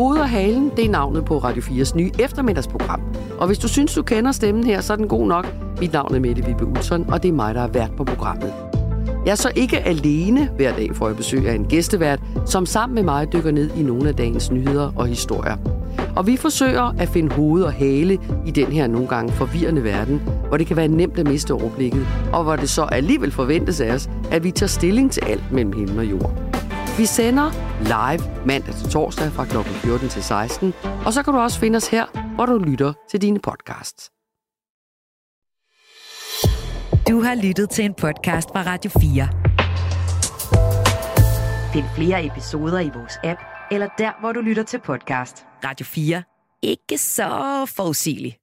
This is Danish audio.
Hovedet og halen, det er navnet på Radio 4's nye eftermiddagsprogram. Og hvis du synes, du kender stemmen her, så er den god nok. Mit navn er Mette Vibe Utzon, og det er mig, der er vært på programmet. Jeg er så ikke alene hver dag, for jeg besøg af en gæstevært, som sammen med mig dykker ned i nogle af dagens nyheder og historier. Og vi forsøger at finde hoved og hale i den her nogle gange forvirrende verden, hvor det kan være nemt at miste overblikket, og hvor det så alligevel forventes af os, at vi tager stilling til alt mellem himmel og jord. Vi sender live mandag til torsdag fra kl. 14 til 16, og så kan du også finde os her, hvor du lytter til dine podcasts. Du har lyttet til en podcast fra Radio 4. Find flere episoder i vores app, eller der, hvor du lytter til podcast. Radio 4. Ikke så forudsigeligt.